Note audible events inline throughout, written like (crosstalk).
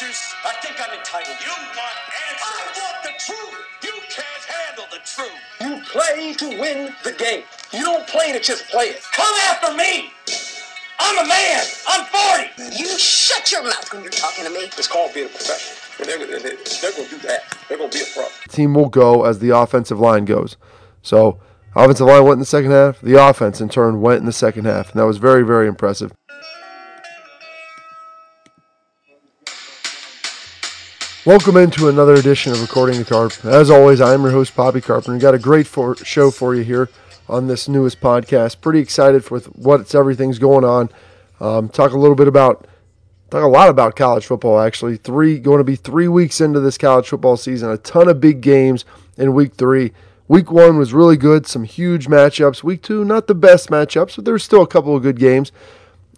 answers? I think I'm entitled. You want answers? I want the truth. You can't handle the truth. You play to win the game. You don't play to just play it. Come after me. I'm a man. I'm 40. You shut your mouth when you're talking to me. It's called being a professional. And they're, they're, they're going to do that. They're going to be a pro. team will go as the offensive line goes. So, offensive line went in the second half. The offense, in turn, went in the second half. And that was very, very impressive. Welcome into another edition of According to Carp. As always, I'm your host, Bobby Carpenter. We've got a great for- show for you here on this newest podcast. Pretty excited for what's everything's going on. Um, talk a little bit about talk a lot about college football actually. Three going to be three weeks into this college football season. A ton of big games in week three. Week one was really good, some huge matchups. Week two, not the best matchups, but there's still a couple of good games.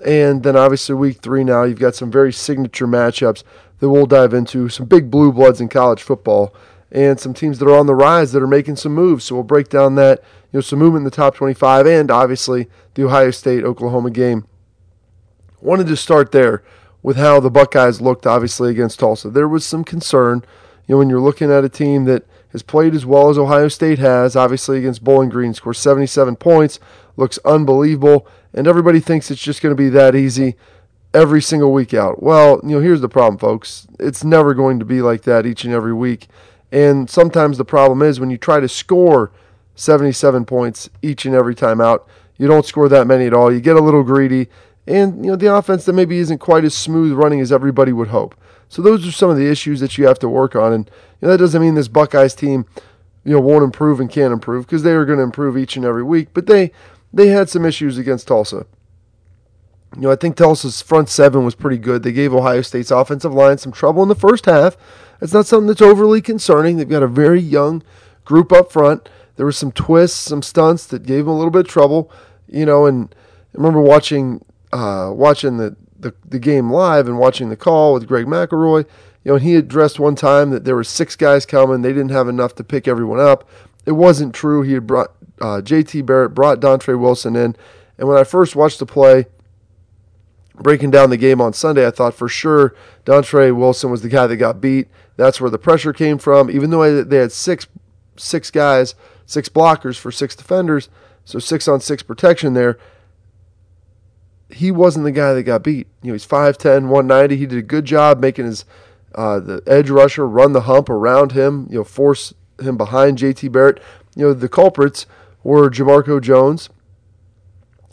And then obviously week three now, you've got some very signature matchups that we'll dive into. Some big blue bloods in college football and some teams that are on the rise that are making some moves. So we'll break down that, you know, some movement in the top 25 and obviously the Ohio State Oklahoma game. Wanted to start there with how the Buckeyes looked obviously against Tulsa. There was some concern, you know, when you're looking at a team that has played as well as Ohio State has, obviously against Bowling Green, scores 77 points, looks unbelievable, and everybody thinks it's just going to be that easy every single week out. Well, you know, here's the problem, folks. It's never going to be like that each and every week. And sometimes the problem is when you try to score 77 points each and every time out, you don't score that many at all. You get a little greedy, and you know the offense that maybe isn't quite as smooth running as everybody would hope. So those are some of the issues that you have to work on, and you know, that doesn't mean this Buckeyes team, you know, won't improve and can't improve because they are going to improve each and every week. But they they had some issues against Tulsa. You know, I think Tulsa's front seven was pretty good. They gave Ohio State's offensive line some trouble in the first half. It's not something that's overly concerning. They've got a very young group up front. There were some twists, some stunts that gave them a little bit of trouble. You know, and I remember watching uh, watching the, the the game live and watching the call with Greg McElroy. You know, and he addressed one time that there were six guys coming. They didn't have enough to pick everyone up. It wasn't true. He had brought uh, J.T. Barrett, brought Dontre Wilson in, and when I first watched the play, breaking down the game on Sunday, I thought for sure Dontre Wilson was the guy that got beat. That's where the pressure came from. Even though they had six six guys, six blockers for six defenders, so six on six protection there. He wasn't the guy that got beat. You know, he's 5'10", 190. He did a good job making his uh, the edge rusher run the hump around him. You know, force him behind J.T. Barrett. You know, the culprits were Jamarco Jones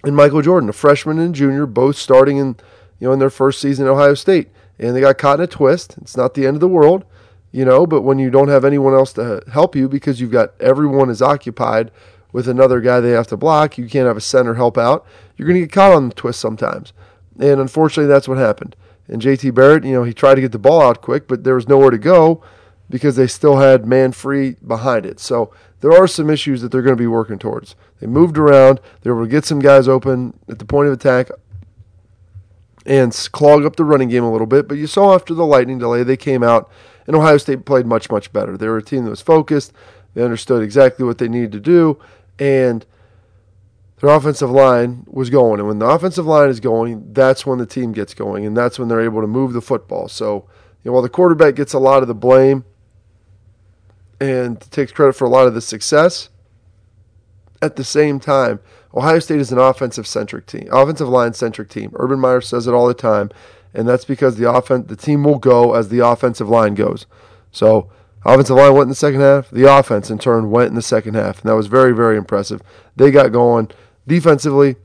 and Michael Jordan, a freshman and junior, both starting in you know in their first season at Ohio State, and they got caught in a twist. It's not the end of the world, you know, but when you don't have anyone else to help you because you've got everyone is occupied with another guy they have to block, you can't have a center help out. You're going to get caught on the twist sometimes, and unfortunately, that's what happened. And JT Barrett, you know, he tried to get the ball out quick, but there was nowhere to go because they still had man free behind it. So there are some issues that they're going to be working towards. They moved around. They were able to get some guys open at the point of attack and clog up the running game a little bit. But you saw after the lightning delay, they came out, and Ohio State played much, much better. They were a team that was focused. They understood exactly what they needed to do, and their offensive line was going. And when the offensive line is going, that's when the team gets going, and that's when they're able to move the football. So, you know, while the quarterback gets a lot of the blame and takes credit for a lot of the success, at the same time, Ohio State is an offensive centric team, offensive line centric team. Urban Meyer says it all the time, and that's because the offense, the team will go as the offensive line goes. So, offensive line went in the second half. The offense, in turn, went in the second half, and that was very, very impressive. They got going defensively.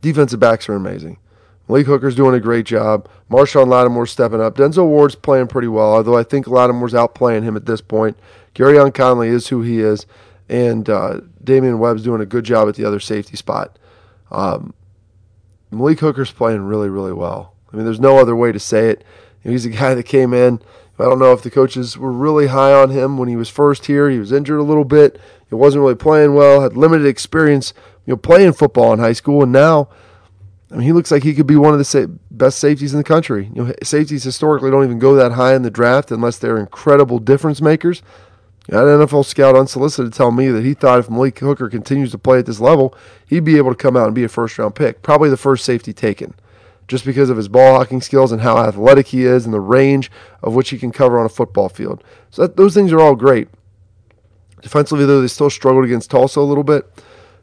Defensive backs are amazing. Malik Hooker's doing a great job. Marshon Lattimore's stepping up. Denzel Ward's playing pretty well, although I think Lattimore's outplaying him at this point. Gareon Conley is who he is, and uh, Damon Webb's doing a good job at the other safety spot. Um, Malik Hooker's playing really, really well. I mean, there's no other way to say it. He's a guy that came in. I don't know if the coaches were really high on him when he was first here. He was injured a little bit. He wasn't really playing well. Had limited experience, you know, playing football in high school, and now I mean, he looks like he could be one of the sa- best safeties in the country. You know, safeties historically don't even go that high in the draft unless they're incredible difference makers. I had an NFL scout unsolicited tell me that he thought if Malik Hooker continues to play at this level, he'd be able to come out and be a first round pick, probably the first safety taken. just because of his ball hawking skills and how athletic he is and the range of which he can cover on a football field. So that, those things are all great. Defensively, though, they still struggled against Tulsa a little bit.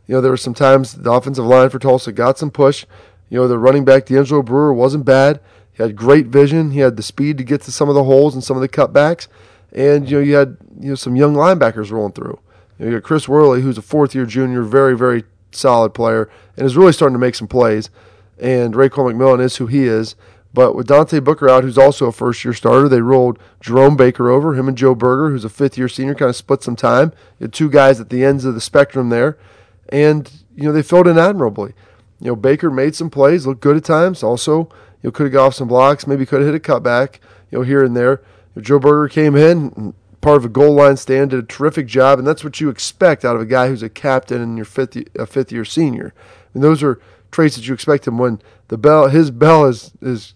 You know, there were some times the offensive line for Tulsa got some push. You know, the running back, D'Angelo Brewer, wasn't bad. He had great vision. He had the speed to get to some of the holes and some of the cutbacks. And, you know, you had you know some young linebackers rolling through. You, know, you got Chris Worley, who's a fourth year junior, very, very solid player, and is really starting to make some plays. And Raekwon McMillan is who he is. But with Dante Booker out, who's also a first year starter, they rolled Jerome Baker over, him and Joe Burger, who's a fifth year senior, kind of split some time. You had two guys at the ends of the spectrum there. And, you know, they filled in admirably. You know, Baker made some plays, looked good at times. Also, you know, could have got off some blocks, maybe could have hit a cutback, you know, here and there. Joe Burger came in, part of a goal line stand, did a terrific job, and that's what you expect out of a guy who's a captain and your fifth a fifth year senior. And those are traits that you expect him when the bell his bell is is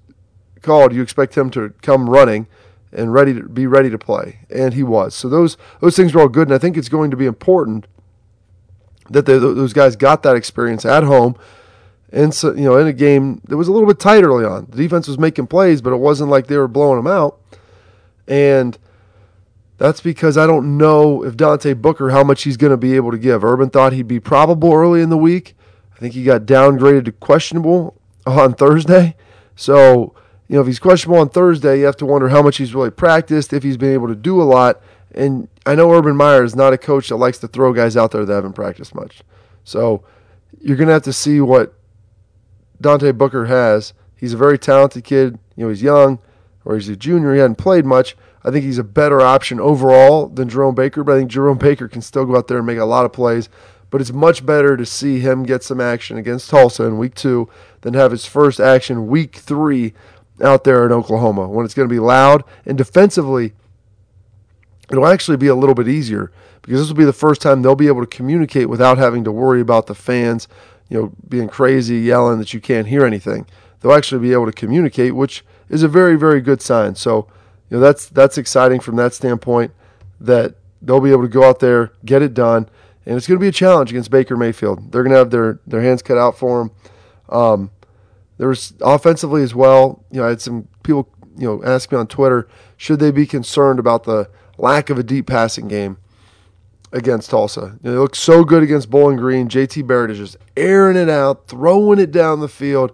called. You expect him to come running and ready to be ready to play, and he was. So those those things were all good, and I think it's going to be important that they, those guys got that experience at home. And so, you know, in a game that was a little bit tight early on, the defense was making plays, but it wasn't like they were blowing them out. And that's because I don't know if Dante Booker how much he's going to be able to give. Urban thought he'd be probable early in the week. I think he got downgraded to questionable (laughs) on Thursday. So, you know, if he's questionable on Thursday, you have to wonder how much he's really practiced, if he's been able to do a lot. And I know Urban Meyer is not a coach that likes to throw guys out there that haven't practiced much. So you're going to have to see what Dante Booker has. He's a very talented kid. You know, he's young or he's a junior. He hadn't played much. I think he's a better option overall than Jerome Baker, but I think Jerome Baker can still go out there and make a lot of plays. But it's much better to see him get some action against Tulsa in week two than have his first action week three out there in Oklahoma when it's going to be loud. And defensively, it'll actually be a little bit easier because this will be the first time they'll be able to communicate without having to worry about the fans, you know, being crazy, yelling that you can't hear anything. They'll actually be able to communicate, which is a very, very good sign. So, you know, that's that's exciting from that standpoint that they'll be able to go out there, get it done, and it's going to be a challenge against Baker Mayfield. They're going to have their their hands cut out for them. Um, there's offensively as well. You know, I had some people, you know, ask me on Twitter, should they be concerned about the lack of a deep passing game against Tulsa. They look so good against Bowling Green. JT Barrett is just airing it out, throwing it down the field.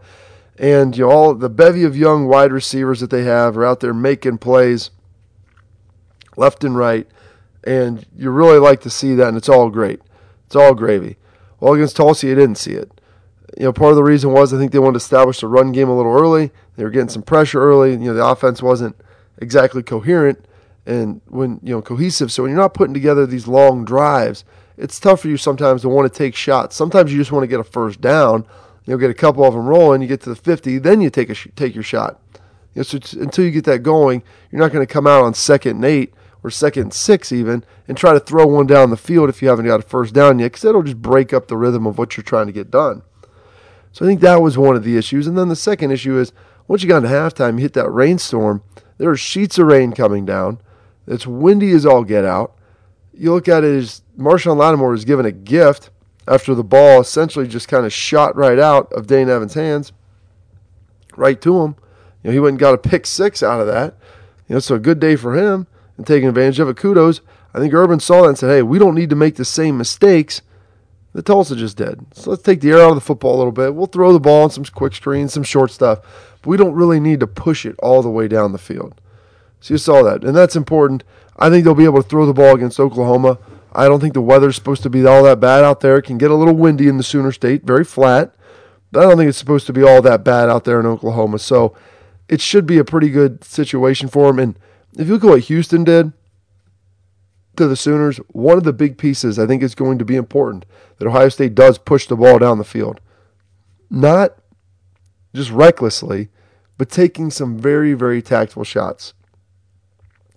And you know, all the bevy of young wide receivers that they have are out there making plays left and right. And you really like to see that, and it's all great. It's all gravy. Well, against Tulsa, you didn't see it. You know, part of the reason was I think they wanted to establish the run game a little early. They were getting some pressure early. You know, the offense wasn't exactly coherent and when you know cohesive. So when you're not putting together these long drives, it's tough for you sometimes to want to take shots. Sometimes you just want to get a first down. You'll get a couple of them rolling. You get to the 50, then you take a sh- take your shot. You know, so until you get that going, you're not going to come out on second and eight or second and six even and try to throw one down the field if you haven't got a first down yet, because that'll just break up the rhythm of what you're trying to get done. So I think that was one of the issues. And then the second issue is once you got into halftime, you hit that rainstorm. There are sheets of rain coming down. It's windy as all get out. You look at it as Marshon Lattimore was given a gift after the ball essentially just kind of shot right out of Dane Evans' hands, right to him. You know, he went and got a pick six out of that. You know, so a good day for him and taking advantage of it. Kudos. I think Urban saw that and said, hey, we don't need to make the same mistakes that Tulsa just did. So let's take the air out of the football a little bit. We'll throw the ball on some quick screens, some short stuff, but we don't really need to push it all the way down the field. So you saw that, and that's important. I think they'll be able to throw the ball against Oklahoma. I don't think the weather's supposed to be all that bad out there. It can get a little windy in the Sooner State, very flat. But I don't think it's supposed to be all that bad out there in Oklahoma. So it should be a pretty good situation for them. And if you look at what Houston did to the Sooners, one of the big pieces I think is going to be important that Ohio State does push the ball down the field. Not just recklessly, but taking some very, very tactful shots.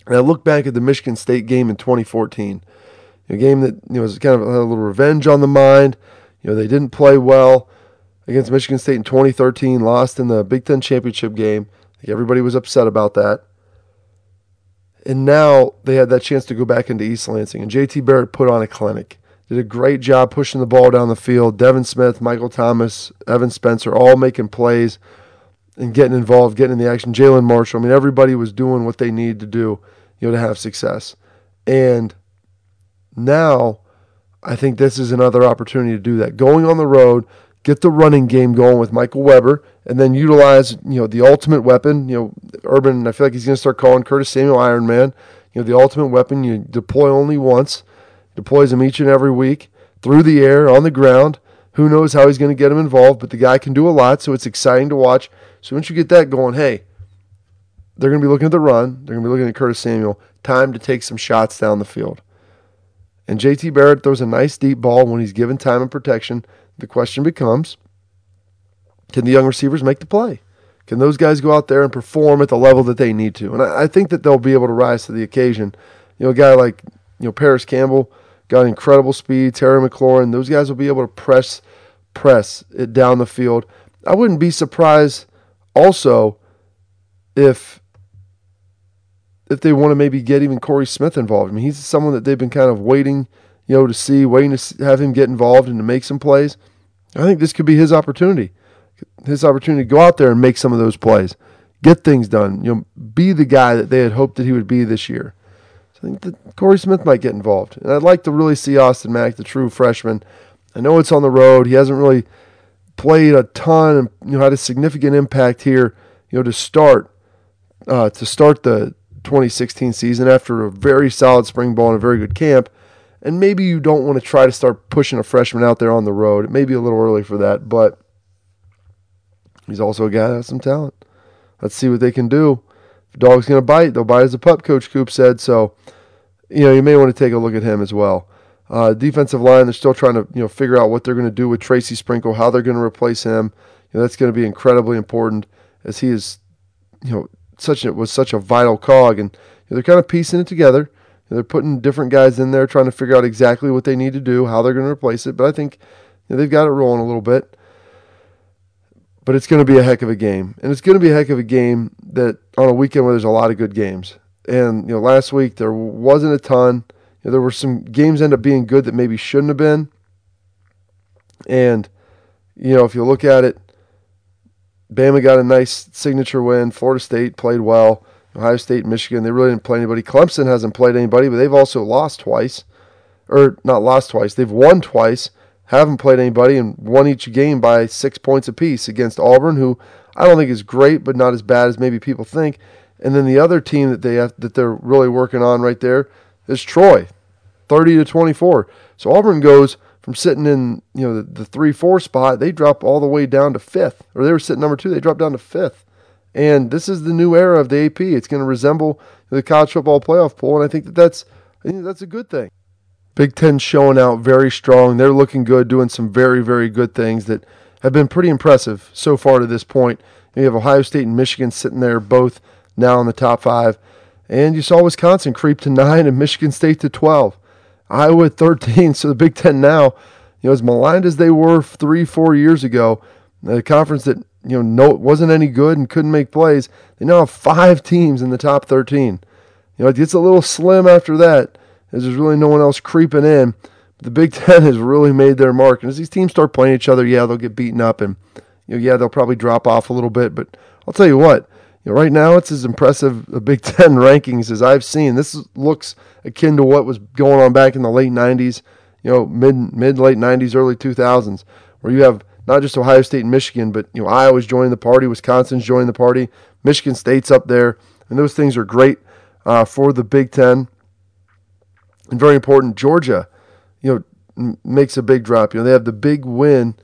And I look back at the Michigan State game in 2014, a game that you know was kind of had a little revenge on the mind. You know they didn't play well against Michigan State in 2013, lost in the Big Ten championship game. Think everybody was upset about that. And now they had that chance to go back into East Lansing, and JT Barrett put on a clinic. Did a great job pushing the ball down the field. Devin Smith, Michael Thomas, Evan Spencer, all making plays. And getting involved, getting in the action. Jalen Marshall. I mean, everybody was doing what they needed to do, you know, to have success. And now, I think this is another opportunity to do that. Going on the road, get the running game going with Michael Weber, and then utilize you know the ultimate weapon. You know, Urban. I feel like he's going to start calling Curtis Samuel Iron Man. You know, the ultimate weapon. You deploy only once. Deploys him each and every week through the air, on the ground. Who knows how he's going to get him involved? But the guy can do a lot, so it's exciting to watch. So once you get that going, hey, they're going to be looking at the run. They're going to be looking at Curtis Samuel. Time to take some shots down the field. And JT Barrett throws a nice deep ball when he's given time and protection. The question becomes can the young receivers make the play? Can those guys go out there and perform at the level that they need to? And I, I think that they'll be able to rise to the occasion. You know, a guy like you know Parris Campbell got incredible speed. Terry McLaurin, those guys will be able to press press it down the field. I wouldn't be surprised also if if they want to maybe get even Corey Smith involved. I mean, he's someone that they've been kind of waiting, you know, to see, waiting to have him get involved and to make some plays. I think this could be his opportunity, his opportunity to go out there and make some of those plays, get things done. You know, be the guy that they had hoped that he would be this year. So I think that Corey Smith might get involved, and I'd like to really see Austin Mack, the true freshman. I know it's on the road. He hasn't really played a ton and you know had a significant impact here. You know, to start uh, to start the 2016 season after a very solid spring ball and a very good camp. And maybe you don't want to try to start pushing a freshman out there on the road. It may be a little early for that, but he's also a guy that has some talent. Let's see what they can do. If dog's going to bite, they'll bite as a pup, Coach Coop said. So, you know, you may want to take a look at him as well. Uh, defensive line, they're still trying to, you know, figure out what they're going to do with Tracy Sprinkle, how they're going to replace him. You know, that's going to be incredibly important as he is, you know, such a, was such a vital cog, and you know, they're kind of piecing it together. You know, they're putting different guys in there, trying to figure out exactly what they need to do, how they're going to replace it. But I think you know, they've got it rolling a little bit. But it's going to be a heck of a game, and it's going to be a heck of a game that on a weekend where there's a lot of good games. And you know, last week there wasn't a ton. Know, there were some games end up being good that maybe shouldn't have been. And you know, if you look at it, Bama got a nice signature win. Florida State played well. Ohio State, Michigan, they really didn't play anybody. Clemson hasn't played anybody, but they've also lost twice. Or not lost twice, they've won twice, haven't played anybody, and won each game by six points apiece against Auburn, who I don't think is great, but not as bad as maybe people think. And then the other team that they have that they're really working on right there is Troy, 30 to 24. So Auburn goes from sitting in you know the, the three four spot, they drop all the way down to fifth, or they were sitting number two, they dropped down to fifth. And this is the new era of the AP. It's going to resemble the college football playoff poll, and I think that that's I think that's a good thing. Big Ten showing out very strong. They're looking good, doing some very very good things that have been pretty impressive so far to this point. You have Ohio State and Michigan sitting there both now in the top five. And you saw Wisconsin creep to nine and Michigan State to 12. Iowa at 13. (laughs) So the Big Ten now, you know, as maligned as they were three, four years ago, the conference that you know no wasn't any good and couldn't make plays, they now have five teams in the top 13. You know, it gets a little slim after that, as there's really no one else creeping in. But the Big (laughs) Ten has really made their mark, and as these teams start playing each other, yeah, they'll get beaten up, and you know, yeah, they'll probably drop off a little bit. But I'll tell you what, you know, right now it's as impressive a Big (laughs) Ten rankings as I've seen. This looks akin to what was going on back in the late '90s, you know, mid mid late '90s, early 2000s, where you have not just Ohio State and Michigan, but you know Iowa's joining the party, Wisconsin's joining the party, Michigan State's up there, and those things are great uh, for the Big Ten. And very important, Georgia, you know, m- makes a big drop. You know, they have the big win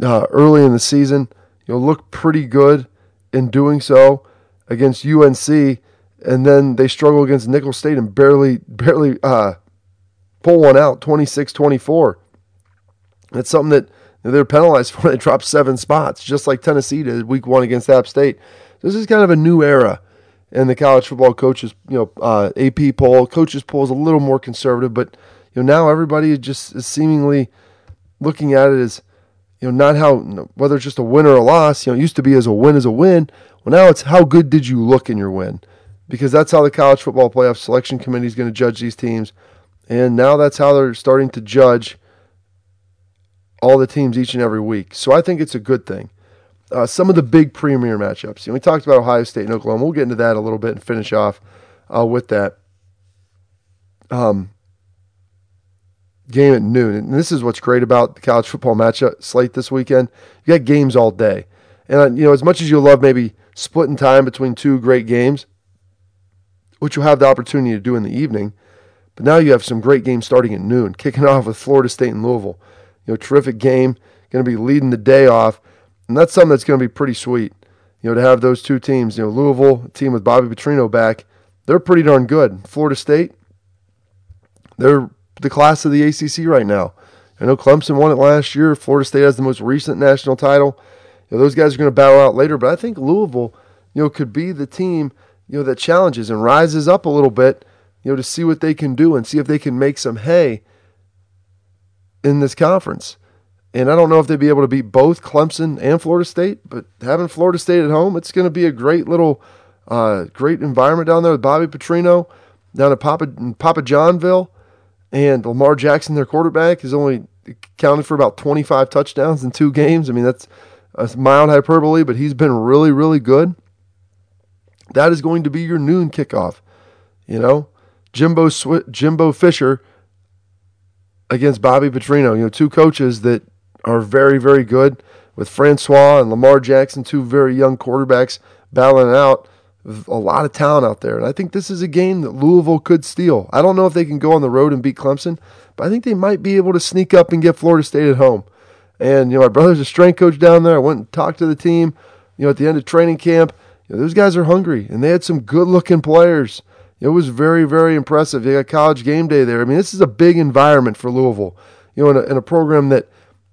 uh, early in the season. You know, look pretty good in doing so against UNC, and then they struggle against Nicholls State and barely (laughs) barely uh, pull one out, 26-24. That's something that they're penalized for. (laughs) They dropped seven spots, just like Tennessee did week one against App State. This is kind of a new era in the college football coaches, you know, uh, AP poll. Coaches poll is a little more conservative, but you know now everybody is just is seemingly looking at it as you know not how whether it's just a win or a loss. You know, it used to be as a win is a win. Well, now it's how good did you look in your win, because that's how the college football playoff selection committee is going to judge these teams, and now that's how they're starting to judge all the teams each and every week. So I think it's a good thing. uh, some of the big premier matchups. You know, we talked about Ohio State and Oklahoma. We'll get into that a little bit and finish off uh, with that um, game at noon. And this is what's great about the college football matchup slate this weekend. You got games all day, and uh, you know as much as you love maybe splitting time between two great games, which you'll have the opportunity to do in the evening. But now you have some great games starting at noon, kicking (laughs) off with Florida State and Louisville. You know, terrific game, going to be leading the day off, and that's something that's going to be pretty sweet. You know, to have those two teams. You know, Louisville, team with Bobby Petrino back, they're pretty darn good. Florida State, they're the class of the ACC right now. I know Clemson won it last year. Florida State has the most recent national title. You know, those guys are going to battle out later, but I think Louisville, you know, could be the team, you know, that challenges and rises up a little bit, you know, to see what they can do and see if they can make some hay in this conference. And I don't know if they'd be able to beat both Clemson and Florida State, but having Florida State at home, it's going to be a great little, uh, great environment down there with Bobby Petrino down at Papa Papa Johnville, and Lamar Jackson, their quarterback, has only counted for about 25 touchdowns in two games. I mean, that's a mild hyperbole, but he's been really, really good. That is going to be your noon kickoff. You know, Jimbo Sw- Jimbo Fisher against Bobby Petrino. You know, two coaches that are very, very good with Francois and Lamar Jackson, two very young quarterbacks battling out. A lot of talent out there. And I think this is a game that Louisville could steal. I don't know if they can go on the road and beat Clemson, but I think they might be able to sneak up and get Florida State at home. And, you know, my brother's a strength coach down there. I went and talked to the team, you know, at the end of training camp. You know, those guys are hungry, and they had some good looking players. It was very, very impressive. They got college game day there. I mean, this is a big environment for Louisville. You know, in a, in a program that,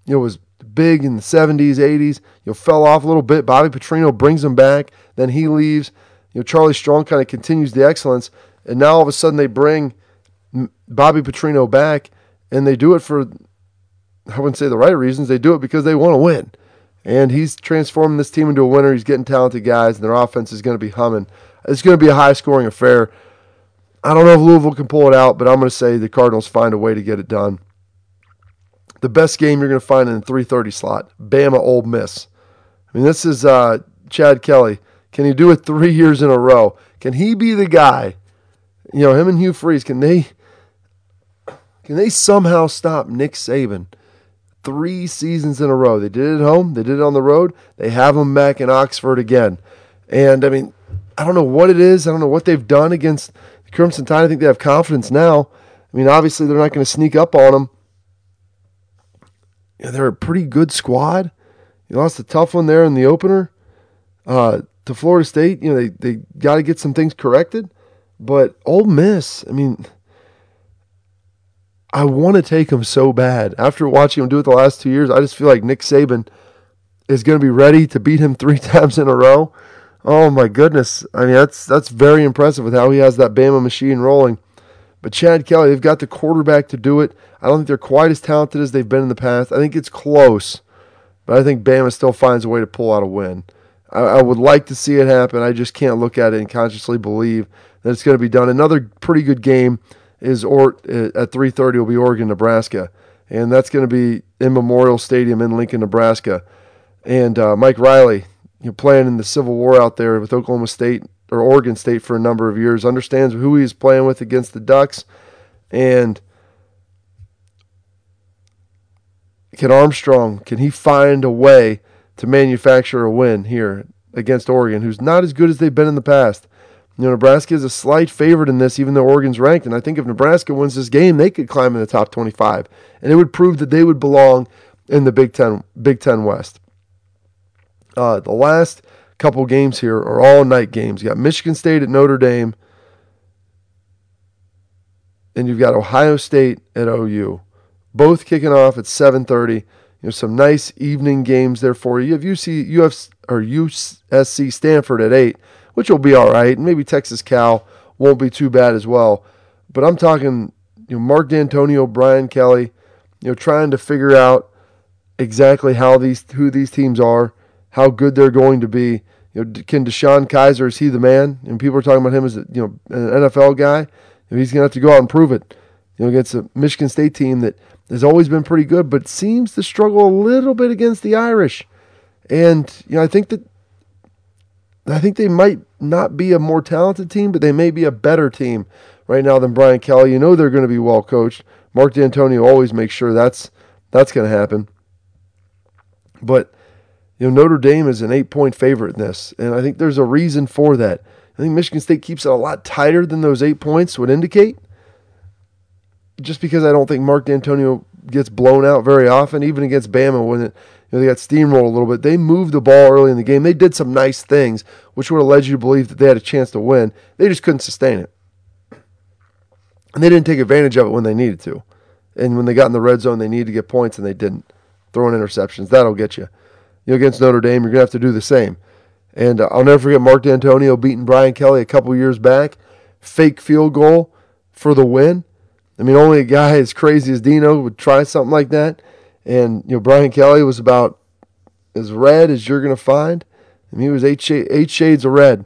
you know, was big in the 70s, 80s, you know, fell off a little bit. Bobby Petrino brings them back. Then he leaves. You know, Charlie Strong kind of continues the excellence. And now all of a sudden they bring Bobby Petrino back, and they do it for I wouldn't say the right reasons. They do it because they want to win. And he's transforming this team into a winner. He's getting talented guys, and their offense is going to be humming. It's going to be a high scoring affair. I don't know if Louisville can pull it out, but I'm going to say the Cardinals find a way to get it done. The best game you're going to find in the 3:30 slot, Bama Ole Miss. I mean, this is uh, Chad Kelly. Can he do it three years in a row? Can he be the guy? You know, him and Hugh Freeze. Can they? Can they somehow stop Nick Saban? three seasons in a row. They did it at home, they did it on the road. They have them back in Oxford again. And I mean, I don't know what it is. I don't know what they've done against the Crimson Tide. I think they have confidence now. I mean, obviously, they're not going to sneak up on them. Yeah, they're a pretty good squad. You lost a tough one there in the opener uh, to Florida State. You know, they, they got to get some things corrected. But Ole Miss, I mean, I want to take him so bad. After watching him do it the last two years, I just feel like Nick Saban is going to be ready to beat him (laughs) three times in a row. Oh my goodness! I mean, that's that's very impressive with how he has that Bama machine rolling. But Chad Kelly, they've got the quarterback to do it. I don't think they're quite as talented as they've been in the past. I think it's close, but I think Bama still finds a way to pull out a win. I, I would like to see it happen. I just can't look at it and consciously believe that it's going to be done. Another pretty good game is or uh, at 3:30 will be Oregon Nebraska, and that's going to be in Memorial Stadium in Lincoln, Nebraska. And uh, Mike Riley, you know, playing in the Civil War out there with Oklahoma State or Oregon State for a number of years, understands who he's playing with against the Ducks, and can Armstrong can he find a way to manufacture a win here against Oregon, who's not as good as they've been in the past? You know, Nebraska is a slight favorite in this, even though Oregon's ranked. And I think if Nebraska wins this game, they could climb in the top 25. And it would prove that they would belong in the Big Ten, Big Ten West. Uh, the last couple games here are all night games. You got Michigan State at Notre Dame, and you've got Ohio State at OU. Both kicking off at 7:30. You know, some nice evening games there for you. You have UC, UF, or USC Stanford at 8 which will be all right. Maybe Texas Cal won't be too bad as well. But I'm talking, you know, Mark Dantonio, Brian Kelly, you know, trying to figure out exactly how these who these teams are, how good they're going to be. You know, can DeShone Kizer is he the man? And people are talking about him as a, you know an NFL guy. he's going to have to go out and prove it. You know, against a Michigan State team that has always been pretty good, but seems to struggle a little bit against the Irish. And you know, I think that I think they might not be a more talented team, but they may be a better team right now than Brian Kelly. You know they're going to be well coached. Mark Dantonio always makes sure that's that's going to happen. But you know Notre Dame is an eight point favorite in this, and I think there's a reason for that. I think Michigan State keeps it a lot tighter than those eight points would indicate. Just because I don't think Mark Dantonio gets blown out very often, even against Bama when it you know, they got steamrolled a little bit. They moved the ball early in the game. They did some nice things, which would have led you to believe that they had a chance to win. They just couldn't sustain it. And they didn't take advantage of it when they needed to. And when they got in the red zone, they needed to get points and they didn't. Throwing interceptions, that'll get you. You know, against Notre Dame, you're going to have to do the same. And uh, I'll never forget Mark Dantonio beating Brian Kelly a couple years back. Fake field goal for the win. I mean, only a guy as crazy as Dino would try something like that. And you know, Brian Kelly was about as red as you're going to find. He was eight, sh- eight shades of red.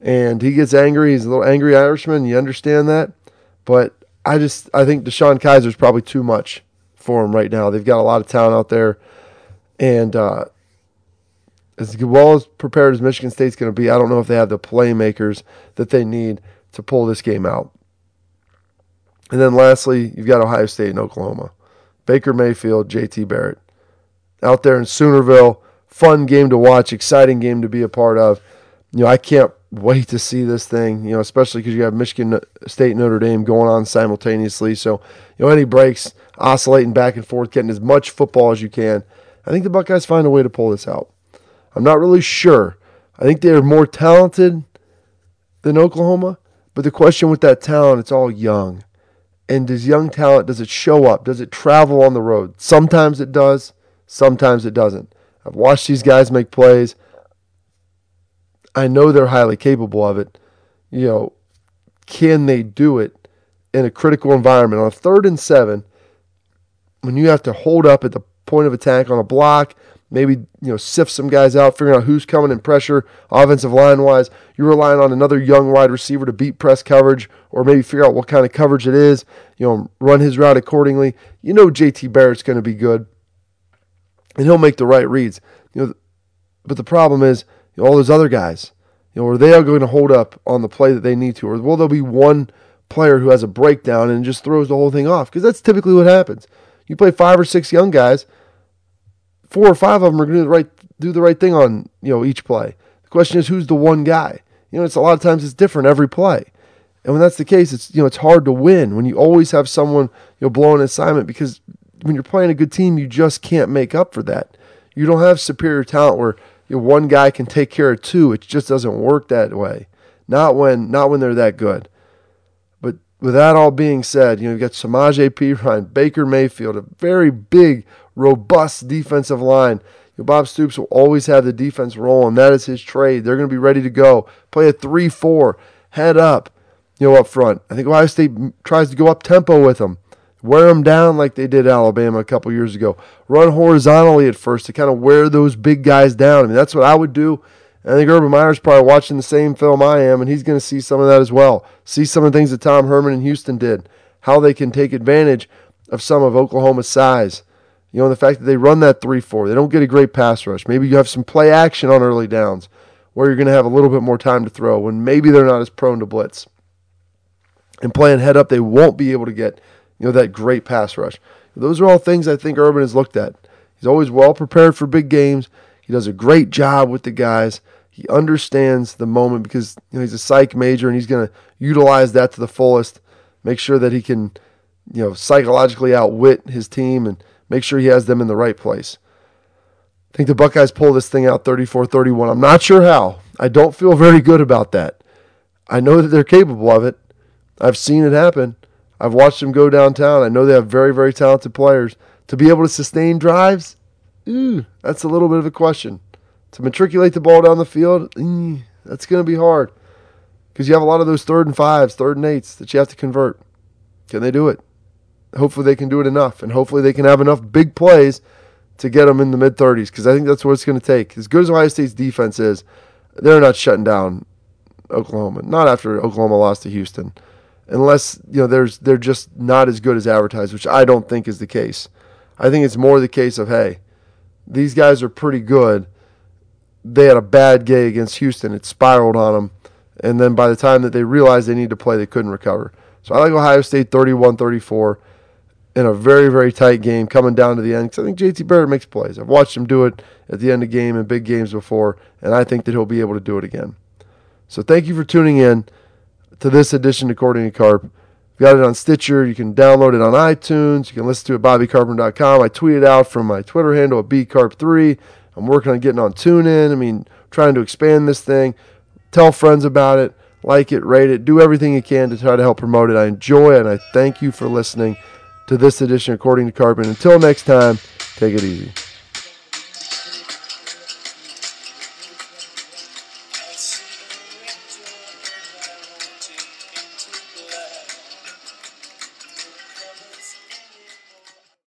And he gets angry. He's a little angry Irishman. You understand that. But I just I think DeShone Kizer is probably too much for him right now. They've got a lot of talent out there. And uh, as well as prepared as Michigan State's going to be, I don't know if they have the playmakers that they need to pull this game out. And then lastly, you've got Ohio State and Oklahoma. Baker Mayfield, JT Barrett. Out there in Soonerville, fun game to watch, exciting game to be a part of. You know, I can't wait to see this thing, you know, especially because you have Michigan uh, State and Notre Dame going on simultaneously. So, you know, any breaks, oscillating back and forth, getting as much football as you can. I think the Buckeyes find a way to pull this out. I'm not really sure. I think they're more talented than Oklahoma, but the question with that talent, it's all young. And does young talent, does it show up? Does it travel on the road? Sometimes it does, sometimes it doesn't. I've watched these guys make plays. I know they're highly capable of it. You know, can they do it in a critical environment? On a third and seven, when you have to hold up at the point of attack on a block, maybe you know sift some guys out, figuring out who's coming in pressure, offensive line wise. You're relying on another young wide receiver to beat press coverage, or maybe figure out what kind of coverage it is. You know, run his route accordingly. You know, JT Barrett's going to be good, and he'll make the right reads. You know, but the problem is you know, all those other guys. You know, are they are going to hold up on the play that they need to, or will there be one player who has a breakdown and just throws the whole thing off? Because that's typically what happens. You play five or six young guys four or five of them are going to do the right do the right thing on you know each play. The question is who's the one guy. You know, it's a lot of times it's different every play, and when that's the case, it's you know it's hard to win when you always have someone you know blowing an assignment because when you're playing a good team, you just can't make up for that. You don't have superior talent where you know, one guy can take care of two. It just doesn't work that way. Not when not when they're that good. But with that all being said, you know you've got Samaje Perine, Baker Mayfield, a very big robust defensive line. Bob Stoops will always have the defense rolling. That is his trade. They're going to be ready to go. Play a 3 4, head up, you know, up front. I think Ohio State tries to go up tempo with them. Wear them down like they did Alabama a couple years ago. Run horizontally at first to kind of wear those big guys down. I mean, that's what I would do. I think Urban Meyer's probably watching the same film I am, and he's going to see some of that as well. See some of the things that Tom Herman and Houston did, how they can take advantage of some of Oklahoma's size. You know, the fact that they run that 3 4, they don't get a great pass rush. Maybe you have some play action on early downs where you're going to have a little bit more time to throw when maybe they're not as prone to blitz. And playing head up, they won't be able to get, you know, that great pass rush. Those are all things I think Urban has looked at. He's always well prepared for big games. He does a great job with the guys. He understands the moment because you know, he's a psych major and he's going to utilize that to the fullest. Make sure that he can, you know, psychologically outwit his team and make sure he has them in the right place. I think the Buckeyes pull this thing out 34 31. I'm not sure how. I don't feel very good about that. I know that they're capable of it. I've seen it happen. I've watched them go downtown. I know they have very, very talented players. To be able to sustain drives, ooh, that's a little bit of a question. To matriculate the ball down the field, ee, that's going to be hard because you have a lot of those third and fives, third and eights that you have to convert. Can they do it? Hopefully they can do it enough, and hopefully they can have enough big plays to get them in the mid 30s because I think that's what it's going to take. As good as Ohio State's defense is, they're not shutting down Oklahoma. Not after Oklahoma lost to Houston, unless you know there's they're just not as good as advertised, which I don't think is the case. I think it's more the case of hey, these guys are pretty good. they had a bad game against Houston. It spiraled on them. And then by the time that they realized they need to play, they couldn't recover. So I like Ohio State 31 34 in a very, very tight game coming down to the end because I think JT Barrett makes plays. I've watched him do it at the end of game in big games before, and I think that he'll be able to do it again. So thank you for tuning in to this edition According to Carp. You've got it on Stitcher. You can download it on iTunes. You can listen to it at bobbycarpenter.com. I tweeted out from my Twitter handle at bcarp3. I'm working on getting on TuneIn. I mean, trying to expand this thing. Tell friends about it. Like it, rate it. Do everything you can to try to help promote it. I enjoy it, and I thank you for listening to this edition According to Carbon. Until next time, take it easy.